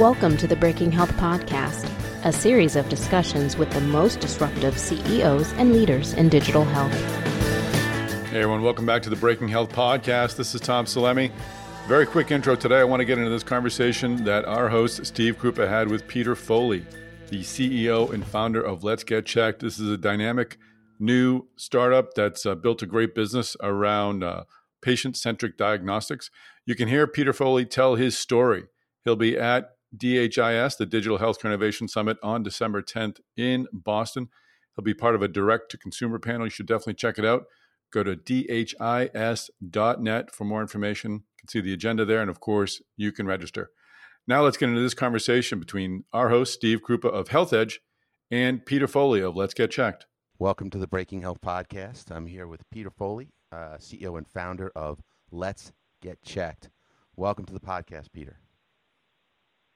Welcome to the Breaking Health Podcast, a series of discussions with the most disruptive CEOs and leaders in digital health. Hey everyone, welcome back to the Breaking Health Podcast. This is Tom Salemi. Very quick intro today. I want to get into this conversation that our host, Steve Krupa, had with Peter Foley, the CEO and founder of Let's Get Checked. This is a dynamic new startup that's uh, built a great business around uh, patient centric diagnostics. You can hear Peter Foley tell his story. He'll be at DHIS, the Digital Healthcare Innovation Summit, on December 10th in Boston. He'll be part of a direct to consumer panel. You should definitely check it out. Go to dhis.net for more information. You can see the agenda there. And of course, you can register. Now let's get into this conversation between our host, Steve Krupa of Health Edge, and Peter Foley of Let's Get Checked. Welcome to the Breaking Health Podcast. I'm here with Peter Foley, uh, CEO and founder of Let's Get Checked. Welcome to the podcast, Peter.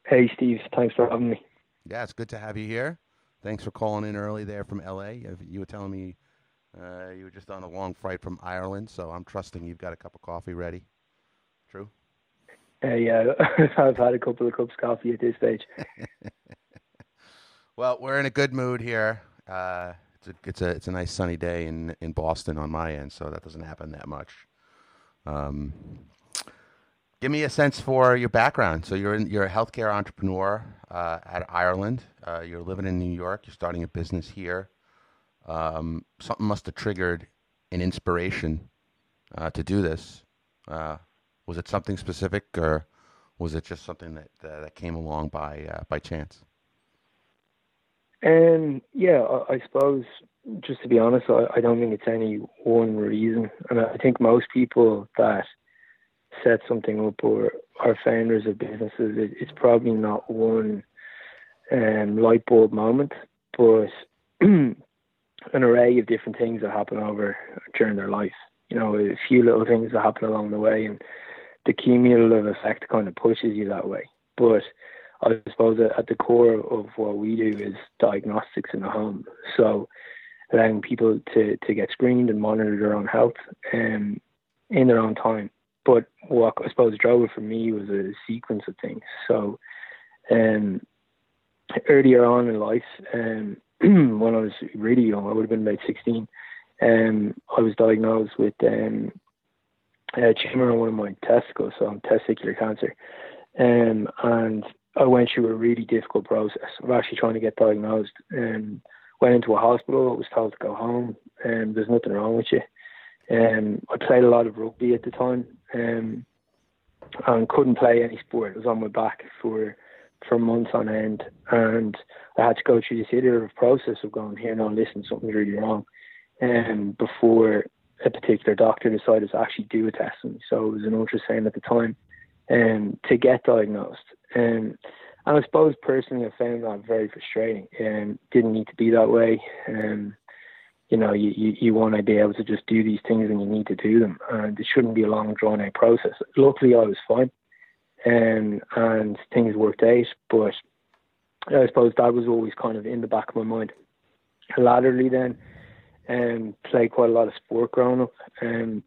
Hey, Steve. Thanks for having me. Yeah, it's good to have you here. Thanks for calling in early there from LA. You were telling me uh, you were just on a long flight from Ireland, so I'm trusting you've got a cup of coffee ready. True. Uh, yeah, I've had a couple of cups of coffee at this stage. well, we're in a good mood here. Uh, it's a it's a it's a nice sunny day in in Boston on my end, so that doesn't happen that much. Um, give me a sense for your background. So you're in, you're a healthcare entrepreneur uh, of Ireland. Uh, you're living in New York. You're starting a business here um, something must have triggered an inspiration uh, to do this. Uh, was it something specific, or was it just something that that came along by uh, by chance? Um, yeah, I, I, suppose just to be honest, I, I, don't think it's any one reason, and I think most people that set something up or are founders of businesses, it, it's probably not one um, light bulb moment, but an array of different things that happen over during their life. You know, a few little things that happen along the way, and the cumulative effect kind of pushes you that way. But I suppose at the core of what we do is diagnostics in the home. So allowing people to, to get screened and monitor their own health um, in their own time. But what I suppose drove it for me was a sequence of things. So um, earlier on in life, um, when I was really young, I would have been about 16, um, I was diagnosed with um, a tumor on one of my testicles, so testicular cancer. Um, and I went through a really difficult process of actually trying to get diagnosed. Um, went into a hospital, was told to go home, and um, there's nothing wrong with you. Um, I played a lot of rugby at the time, um, and couldn't play any sport. I was on my back for for months on end, and I had to go through this iterative process of going here, now listen, something's really wrong, and um, before a particular doctor decided to actually do a test on me. So it was an ultrasound at the time, um, to get diagnosed. Um, and I suppose personally, I found that very frustrating, and didn't need to be that way. Um, you know, you, you, you want to be able to just do these things and you need to do them. And it shouldn't be a long, drawn out process. Luckily, I was fine um, and things worked out. But I suppose that was always kind of in the back of my mind. Latterly, then, um, played quite a lot of sport growing up. Um,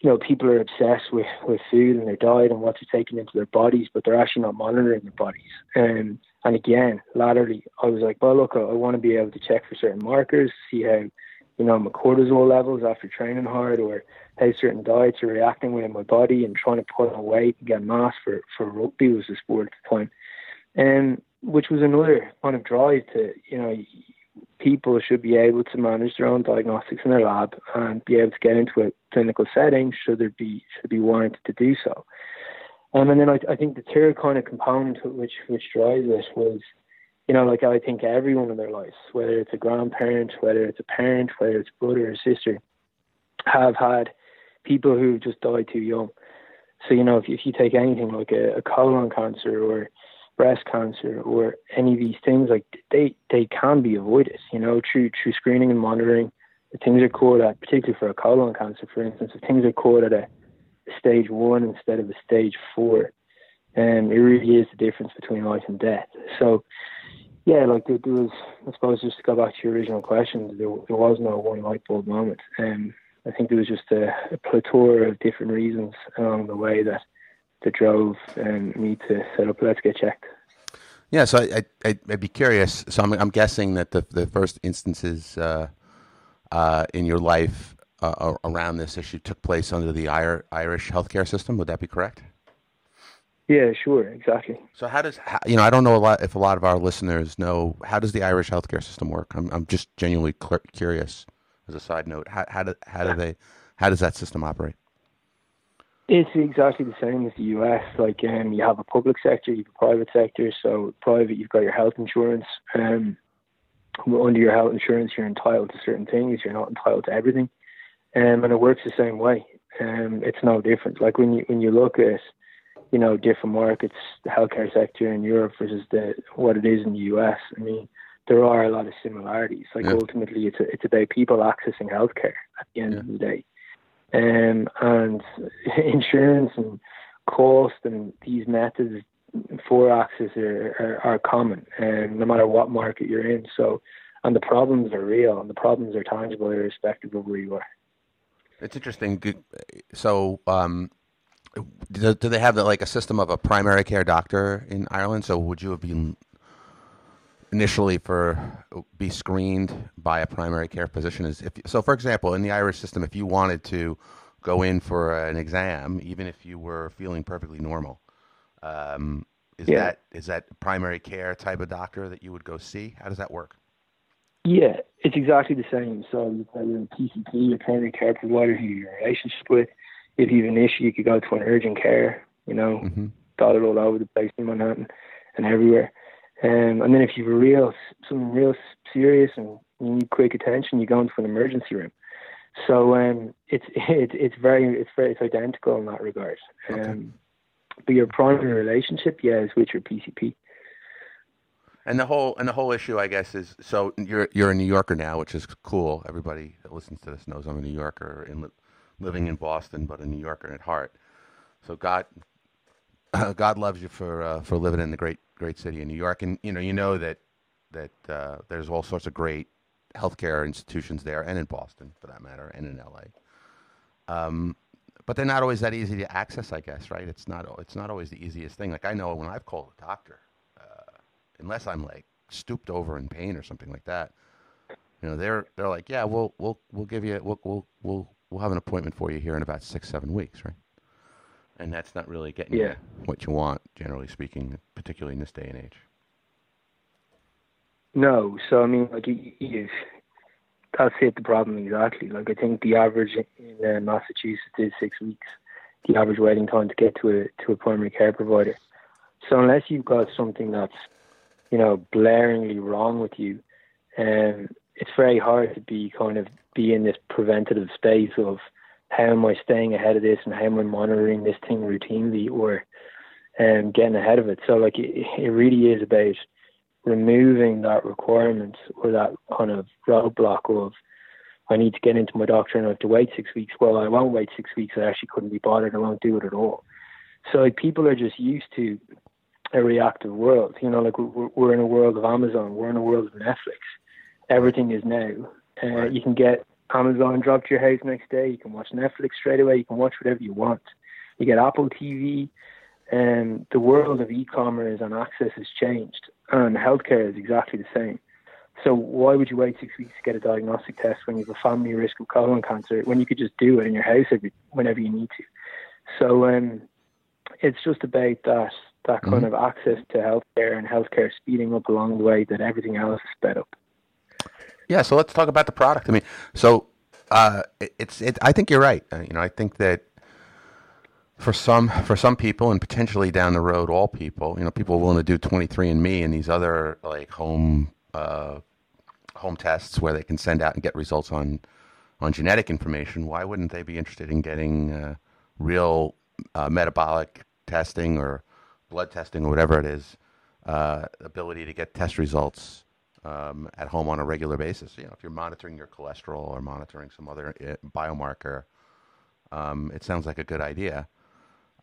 you know, people are obsessed with, with food and their diet and what they're taking into their bodies, but they're actually not monitoring their bodies. Um, and again, latterly, I was like, well, look, I, I want to be able to check for certain markers, see how, you know, my cortisol levels after training hard or how certain diets are reacting within my body and trying to put on weight and get mass for, for rugby was the sport at the time. And which was another kind of drive to, you know, people should be able to manage their own diagnostics in their lab and be able to get into a clinical setting should there be should be warranted to do so. Um, and then I, I think the third kind of component which which drives it was, you know, like I think everyone in their lives, whether it's a grandparent, whether it's a parent, whether it's a brother or sister, have had people who just died too young. So, you know, if, if you take anything like a, a colon cancer or breast cancer or any of these things, like they, they can be avoided, you know, through, through screening and monitoring. If things are caught at, particularly for a colon cancer, for instance, if things are caught at a, stage one instead of a stage four, And it really is the difference between life and death. So, yeah, like there, was, I suppose, just to go back to your original question, there, there was no one light bulb moment. Um, I think there was just a, a plethora of different reasons along the way that that drove um, me to set up Let's Get Checked. Yeah, so I, I, would be curious. So I'm, I'm guessing that the, the first instances uh, uh, in your life uh, around this issue took place under the Irish healthcare system. Would that be correct? Yeah, sure, exactly. So how does how, you know? I don't know a lot if a lot of our listeners know how does the Irish healthcare system work. I'm I'm just genuinely curious. As a side note, how how do how do they how does that system operate? It's exactly the same as the US. Like, um, you have a public sector, you have a private sector. So, private, you've got your health insurance. Um, under your health insurance, you're entitled to certain things. You're not entitled to everything, um, and it works the same way. Um, it's no different. Like when you when you look at you know different markets, the healthcare sector in Europe versus the what it is in the US. I mean, there are a lot of similarities. Like yeah. ultimately, it's a, it's about people accessing healthcare at the end yeah. of the day, um, and insurance and cost and these methods for access are, are, are common, and no matter what market you're in. So, and the problems are real, and the problems are tangible, irrespective of where you are. It's interesting. So, um, do, do they have like a system of a primary care doctor in Ireland? So, would you have been initially for be screened by a primary care physician? Is if so, for example, in the Irish system, if you wanted to go in for an exam, even if you were feeling perfectly normal, um, is yeah. that is that primary care type of doctor that you would go see? How does that work? Yeah, it's exactly the same. So got your PCP, your primary care provider who you're in a relationship with. If you have an issue, you could go to an urgent care, you know, mm-hmm. dotted all over the place in Manhattan and everywhere. Um, and then if you've a real something real serious and you need quick attention, you go into an emergency room. So um, it's it, it's very it's very it's identical in that regard. Okay. Um, but your primary relationship, yeah, is with your PCP. And the whole and the whole issue, I guess, is so you're you're a New Yorker now, which is cool. Everybody that listens to this knows I'm a New Yorker in living in Boston, but a New Yorker at heart. So God, God loves you for uh, for living in the great great city of New York, and you know you know that that uh, there's all sorts of great healthcare institutions there, and in Boston for that matter, and in LA. Um, but they're not always that easy to access, I guess, right? It's not it's not always the easiest thing. Like I know when I've called a doctor, unless I'm like stooped over in pain or something like that, you know, they're they're like, yeah, we'll we'll we'll give you we'll we'll we'll we'll have an appointment for you here in about six seven weeks, right? And that's not really getting yeah. you what you want, generally speaking, particularly in this day and age. No, so I mean, like you, that's it. The problem exactly. Like I think the average in uh, Massachusetts is six weeks. The average waiting time to get to a to a primary care provider. So unless you've got something that's you know blaringly wrong with you, um, it's very hard to be kind of be in this preventative space of how am I staying ahead of this and how am I monitoring this thing routinely or um, getting ahead of it. So like it, it really is about removing that requirement or that kind of roadblock of I need to get into my doctor and I have to wait six weeks. Well, I won't wait six weeks. I actually couldn't be bothered. I won't do it at all. So like people are just used to a reactive world. You know, like we're, we're in a world of Amazon. We're in a world of Netflix. Everything is now. Uh, right. You can get Amazon dropped to your house next day. You can watch Netflix straight away. You can watch whatever you want. You get Apple TV. And the world of e-commerce and access has changed and healthcare is exactly the same. So why would you wait six weeks to get a diagnostic test when you have a family risk of colon cancer when you could just do it in your house every, whenever you need to? So um, it's just about that that kind mm-hmm. of access to healthcare and healthcare speeding up along the way that everything else is sped up. Yeah, so let's talk about the product. I mean, so uh, it, it's it, I think you're right. Uh, you know, I think that for some for some people and potentially down the road all people you know people willing to do 23andme and these other like home uh, home tests where they can send out and get results on on genetic information why wouldn't they be interested in getting uh, real uh, metabolic testing or blood testing or whatever it is uh, ability to get test results um, at home on a regular basis you know if you're monitoring your cholesterol or monitoring some other uh, biomarker um, it sounds like a good idea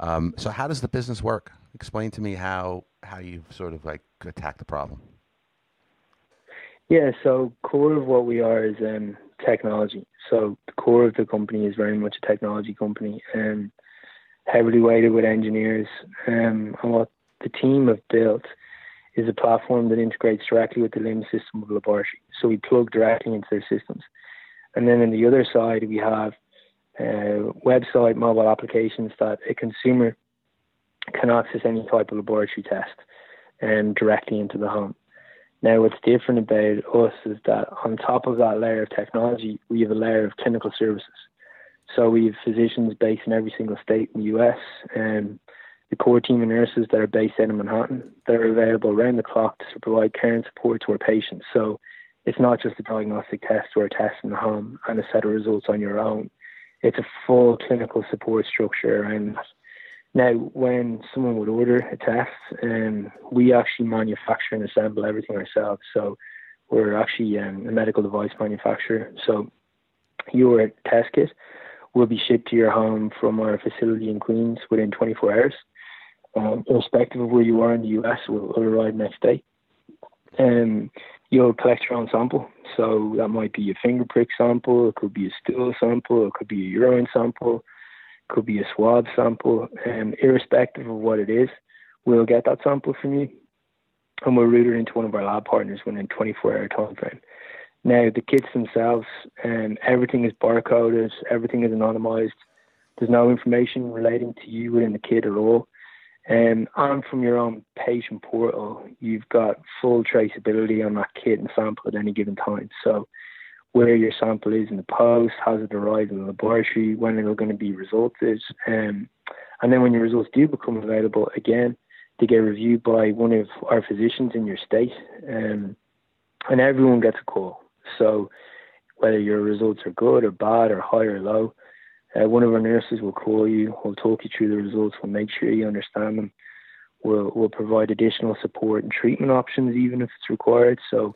um, so how does the business work? Explain to me how how you sort of like attack the problem. Yeah, so core of what we are is um, technology. So the core of the company is very much a technology company, um, heavily weighted with engineers. Um, and what the team have built is a platform that integrates directly with the LIMS system of the laboratory. So we plug directly into their systems. And then on the other side, we have uh, website mobile applications that a consumer can access any type of laboratory test um, directly into the home. Now, what's different about us is that on top of that layer of technology, we have a layer of clinical services. So we have physicians based in every single state in the US, and the core team of nurses that are based in Manhattan that are available around the clock to provide care and support to our patients. So it's not just a diagnostic test or a test in the home and a set of results on your own. It's a full clinical support structure around that. Now, when someone would order a test, um, we actually manufacture and assemble everything ourselves. So we're actually um, a medical device manufacturer. So your test kit will be shipped to your home from our facility in Queens within 24 hours. Um, irrespective of where you are in the US, will, will arrive next day. Um, you'll collect your own sample. So that might be a finger prick sample, it could be a stool sample, it could be a urine sample, it could be a swab sample. Um, irrespective of what it is, we'll get that sample from you and we'll route it into one of our lab partners within a 24 hour time frame. Now, the kits themselves, um, everything is barcoded, everything is anonymized. There's no information relating to you within the kit at all. Um, and from your own patient portal, you've got full traceability on that kit and sample at any given time. So, where your sample is in the post, has it arrived in the laboratory, when they're going to be resulted, um, and then when your results do become available, again, they get reviewed by one of our physicians in your state, um, and everyone gets a call. So, whether your results are good or bad or high or low, uh, one of our nurses will call you, will talk you through the results, we'll make sure you understand them. We'll, we'll provide additional support and treatment options even if it's required. So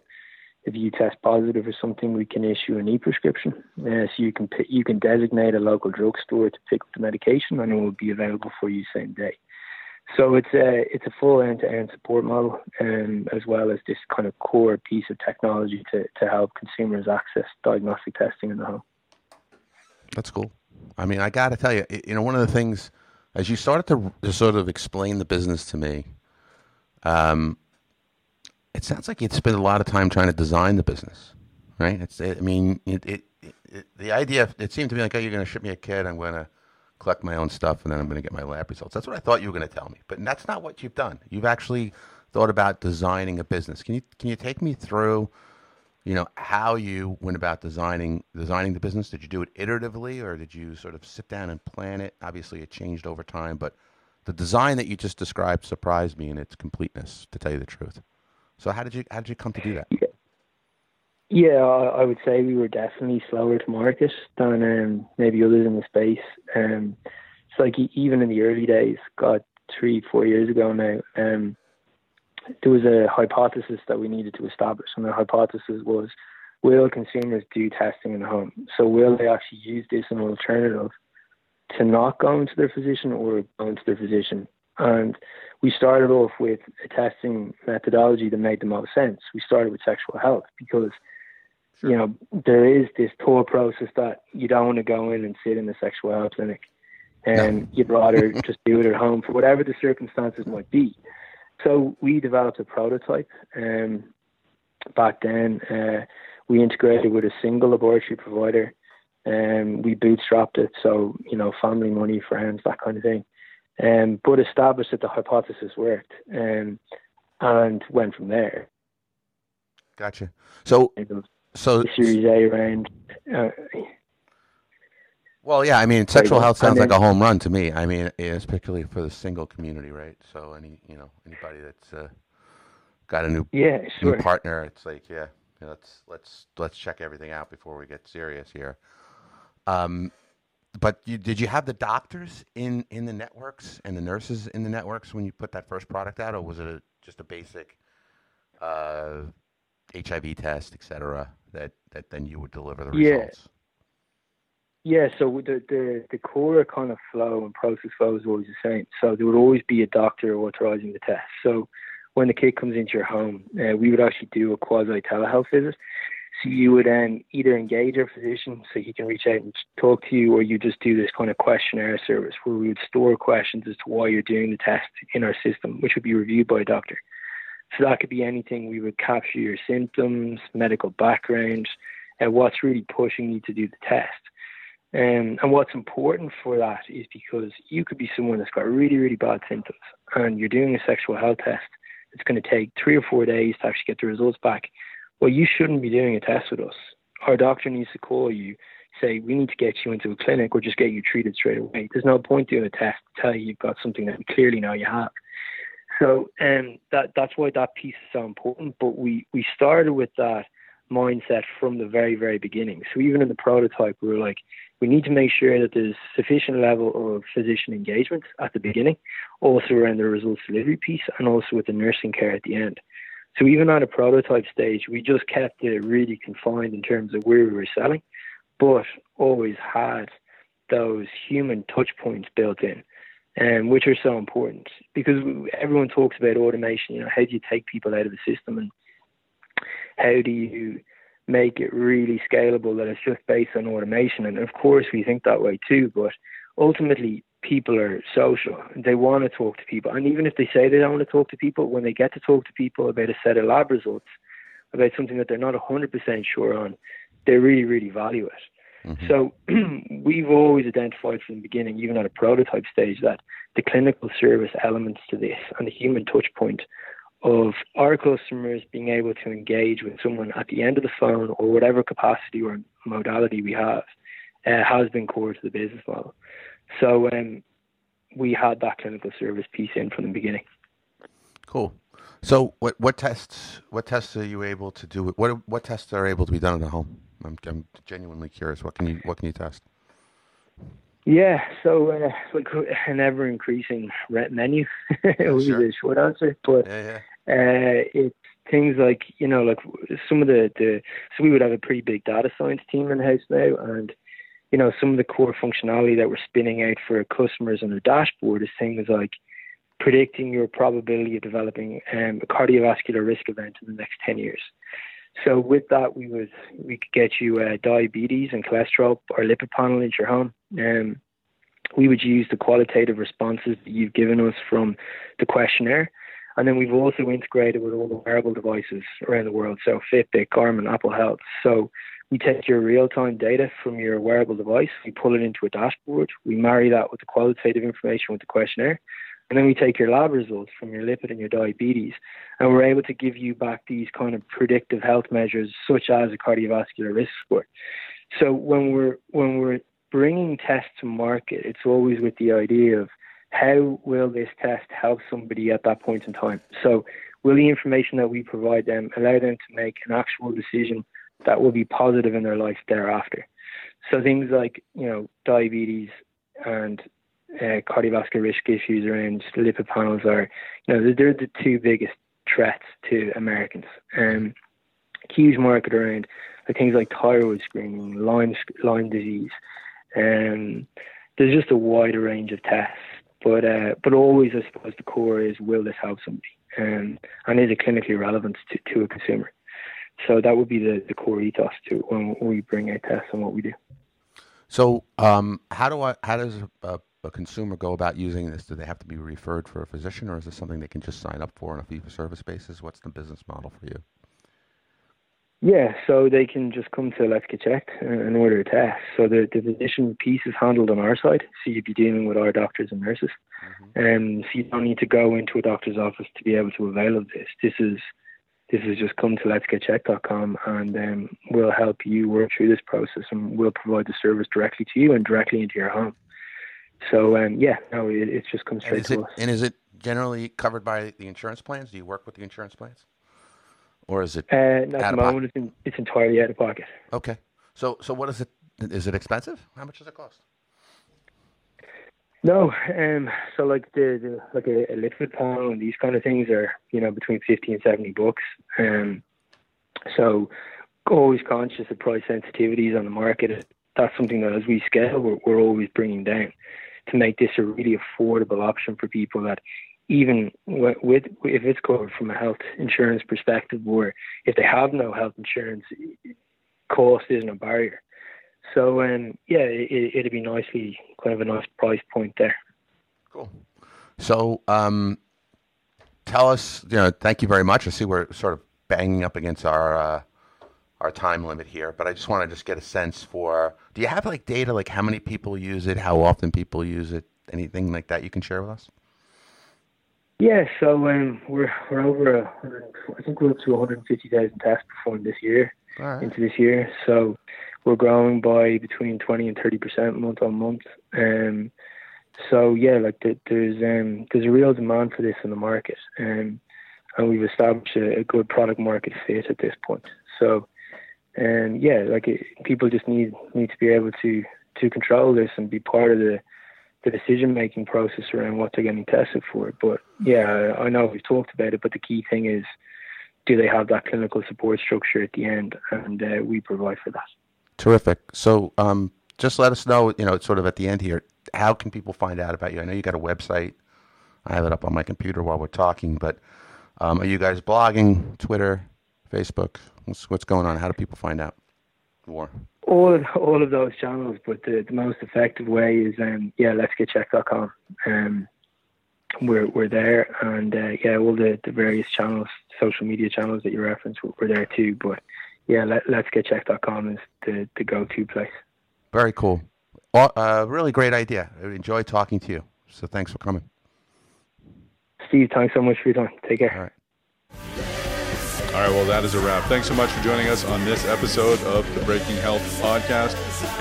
if you test positive or something, we can issue an e-prescription. Uh, so you can you can designate a local drugstore to pick up the medication, and it will be available for you same day. So it's a it's a full end-to-end support model, um, as well as this kind of core piece of technology to to help consumers access diagnostic testing in the home. That's cool. I mean, I got to tell you, you know, one of the things as you started to, to sort of explain the business to me, um, it sounds like you'd spent a lot of time trying to design the business, right? It's, it, I mean, it, it, it, the idea, it seemed to me like, oh, you're going to ship me a kit, I'm going to collect my own stuff, and then I'm going to get my lab results. That's what I thought you were going to tell me, but that's not what you've done. You've actually thought about designing a business. Can you can you take me through? you know how you went about designing designing the business did you do it iteratively or did you sort of sit down and plan it obviously it changed over time but the design that you just described surprised me in its completeness to tell you the truth so how did you how did you come to do that yeah i would say we were definitely slower to market than um, maybe others in the space um, it's like even in the early days got three four years ago now um, there was a hypothesis that we needed to establish, and the hypothesis was will consumers do testing in the home? So will they actually use this as an alternative to not going to their physician or going to their physician? And we started off with a testing methodology that made the most sense. We started with sexual health because sure. you know there is this tour process that you don't want to go in and sit in the sexual health clinic, and no. you'd rather just do it at home for whatever the circumstances might be. So we developed a prototype. Um, back then, uh, we integrated with a single laboratory provider. and um, we bootstrapped it, so you know, family money, friends, that kind of thing. Um, but established that the hypothesis worked, um, and went from there. Gotcha. So, so Series A round. Uh, well, yeah, I mean, sexual health sounds then, like a home run to me. I mean, it's particularly for the single community, right? So any, you know, anybody that's uh, got a new yeah, sure. new partner, it's like, yeah, let's let's let's check everything out before we get serious here. Um, but you, did you have the doctors in in the networks and the nurses in the networks when you put that first product out, or was it a, just a basic uh, HIV test, et cetera, that that then you would deliver the results? Yeah. Yeah, so the, the the core kind of flow and process flow is always the same. So there would always be a doctor authorizing the test. So when the kid comes into your home, uh, we would actually do a quasi telehealth visit. So you would then either engage our physician so he can reach out and talk to you, or you just do this kind of questionnaire service where we would store questions as to why you're doing the test in our system, which would be reviewed by a doctor. So that could be anything. We would capture your symptoms, medical background, and what's really pushing you to do the test. Um, and what's important for that is because you could be someone that's got really, really bad symptoms and you're doing a sexual health test. It's going to take three or four days to actually get the results back. Well, you shouldn't be doing a test with us. Our doctor needs to call you, say, we need to get you into a clinic or just get you treated straight away. There's no point doing a test to tell you you've got something that we clearly know you have. So um, that that's why that piece is so important. But we, we started with that mindset from the very, very beginning. So even in the prototype, we were like, we need to make sure that there's sufficient level of physician engagement at the beginning, also around the results delivery piece, and also with the nursing care at the end. So even at a prototype stage, we just kept it really confined in terms of where we were selling, but always had those human touch points built in, um, which are so important because everyone talks about automation. You know, how do you take people out of the system and how do you make it really scalable that it's just based on automation. And of course, we think that way too, but ultimately, people are social. They want to talk to people. And even if they say they don't want to talk to people, when they get to talk to people about a set of lab results, about something that they're not 100% sure on, they really, really value it. Mm-hmm. So we've always identified from the beginning, even at a prototype stage, that the clinical service elements to this and the human touch point of our customers being able to engage with someone at the end of the phone or whatever capacity or modality we have uh, has been core to the business model. So um, we had that clinical service piece in from the beginning. Cool. So what what tests what tests are you able to do? What what tests are able to be done at home? I'm, I'm genuinely curious. What can you what can you test? Yeah, so uh, like an ever increasing rent menu would sure. be the short answer. But yeah, yeah. Uh, it's things like you know like some of the the so we would have a pretty big data science team in the house now, and you know some of the core functionality that we're spinning out for customers on the dashboard is things like predicting your probability of developing um, a cardiovascular risk event in the next 10 years. So with that, we would we could get you uh, diabetes and cholesterol or lipid panel into your home. Um, we would use the qualitative responses that you've given us from the questionnaire, and then we've also integrated with all the wearable devices around the world, so Fitbit, Garmin, Apple Health. So we take your real-time data from your wearable device, we pull it into a dashboard, we marry that with the qualitative information with the questionnaire, and then we take your lab results from your lipid and your diabetes, and we're able to give you back these kind of predictive health measures, such as a cardiovascular risk score. So when we're when we're bringing tests to market, it's always with the idea of how will this test help somebody at that point in time. So will the information that we provide them allow them to make an actual decision that will be positive in their life thereafter? So things like you know diabetes and uh, cardiovascular risk issues around lipid panels are, you know, they're the two biggest threats to Americans. Um, huge market around like things like thyroid screening, Lyme, Lyme disease. Um, there's just a wider range of tests, but uh, but always, I suppose, the core is will this help somebody, um, and is it clinically relevant to, to a consumer? So that would be the, the core ethos to when we bring out tests and what we do. So, um, how do I? How does a a consumer go about using this? Do they have to be referred for a physician, or is this something they can just sign up for on a fee for service basis? What's the business model for you? Yeah, so they can just come to Let's Get Checked and order a test. So the, the physician piece is handled on our side. So you'd be dealing with our doctors and nurses. Mm-hmm. And so you don't need to go into a doctor's office to be able to avail of this. This is this is just come to Let's Get letsgetchecked.com and um, we'll help you work through this process and we'll provide the service directly to you and directly into your home. So um, yeah, no, it, it's just comes straight to it, us. And is it generally covered by the insurance plans? Do you work with the insurance plans, or is it? Uh, at the moment, it's, in, it's, entirely out of pocket. Okay, so so what is it? Is it expensive? How much does it cost? No, um, so like the, the like a, a lipid panel and these kind of things are you know between fifty and seventy bucks. Um, so always conscious of price sensitivities on the market. That's something that as we scale, we're, we're always bringing down to make this a really affordable option for people that even with, if it's covered from a health insurance perspective or if they have no health insurance cost isn't a barrier. So um, yeah, it, it'd be nicely kind of a nice price point there. Cool. So um, tell us, you know, thank you very much. I see we're sort of banging up against our uh, our time limit here, but I just want to just get a sense for. Do you have like data, like how many people use it, how often people use it, anything like that you can share with us? Yeah, so um, we're we're over a, I think we're up to 150,000 tests performed this year right. into this year. So we're growing by between 20 and 30 percent month on month. Um, so yeah, like the, there's um, there's a real demand for this in the market, um, and we've established a, a good product market fit at this point. So, um, yeah, like it, people just need need to be able to to control this and be part of the the decision making process around what they're getting tested for. But yeah, I know we've talked about it, but the key thing is, do they have that clinical support structure at the end, and uh, we provide for that. Terrific. So um, just let us know, you know, sort of at the end here, how can people find out about you? I know you got a website. I have it up on my computer while we're talking, but um, are you guys blogging, Twitter, Facebook? What's, what's going on? How do people find out more? All of all of those channels, but the, the most effective way is um yeah, let's get checked.com. Um, we're we're there, and uh, yeah, all the, the various channels, social media channels that you referenced, we're, we're there too. But yeah, let, let's get checked.com is the the go to place. Very cool. Uh, really great idea. I enjoyed talking to you. So thanks for coming. Steve, thanks so much for your time. Take care. All right. Well, that is a wrap. Thanks so much for joining us on this episode of the Breaking Health Podcast.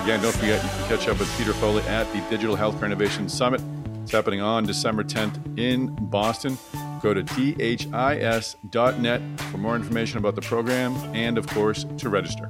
Again, don't forget you can catch up with Peter Foley at the Digital Healthcare Innovation Summit. It's happening on December 10th in Boston. Go to dhis.net for more information about the program and, of course, to register.